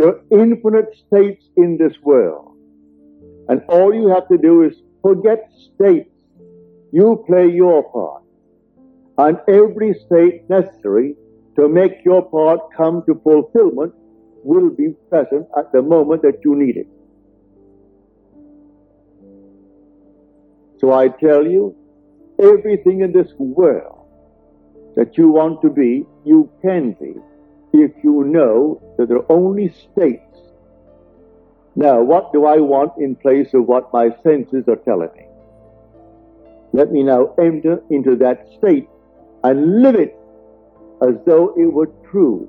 There are infinite states in this world. And all you have to do is forget states. You play your part. And every state necessary to make your part come to fulfillment will be present at the moment that you need it. So I tell you, everything in this world that you want to be, you can be if you know that there are only states. Now, what do I want in place of what my senses are telling me? Let me now enter into that state and live it as though it were true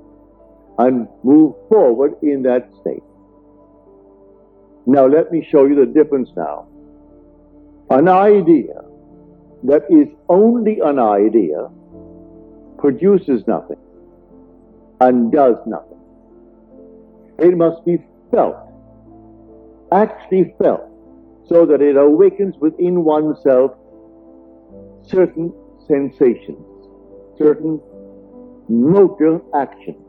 and move forward in that state. Now, let me show you the difference now. An idea that is only an idea produces nothing and does nothing. It must be felt, actually felt, so that it awakens within oneself certain sensations, certain motor actions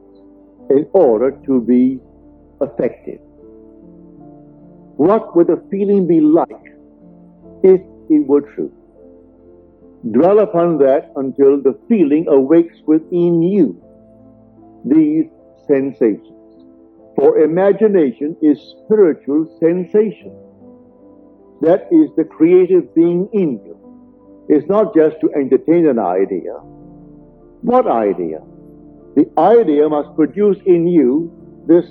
in order to be effective. What would the feeling be like if it were true? Dwell upon that until the feeling awakes within you these sensations. For imagination is spiritual sensation. That is the creative being in you. It's not just to entertain an idea. What idea? The idea must produce in you this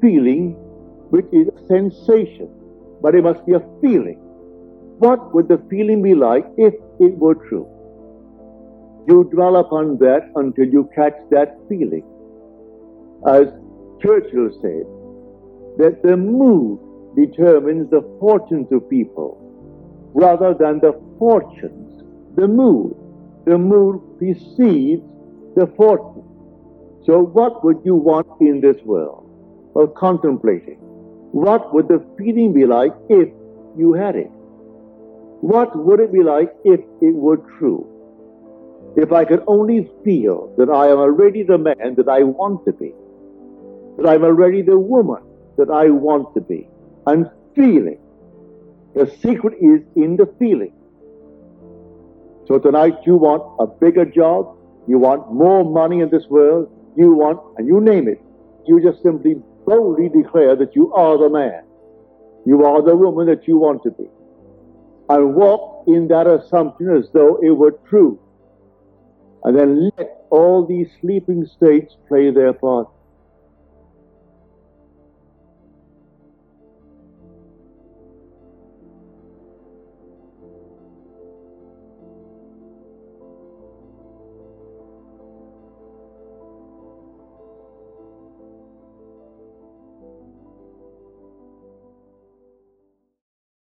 feeling, which is a sensation, but it must be a feeling. What would the feeling be like if it were true? You dwell upon that until you catch that feeling. As Churchill said, that the mood determines the fortunes of people rather than the fortunes, the mood. The mood precedes the fortune. So, what would you want in this world? Well, contemplating. What would the feeling be like if you had it? What would it be like if it were true? If I could only feel that I am already the man that I want to be, that I'm already the woman that I want to be, and feeling. The secret is in the feeling. So tonight you want a bigger job, you want more money in this world, you want, and you name it, you just simply boldly declare that you are the man. You are the woman that you want to be. And walk in that assumption as though it were true. And then let all these sleeping states play their part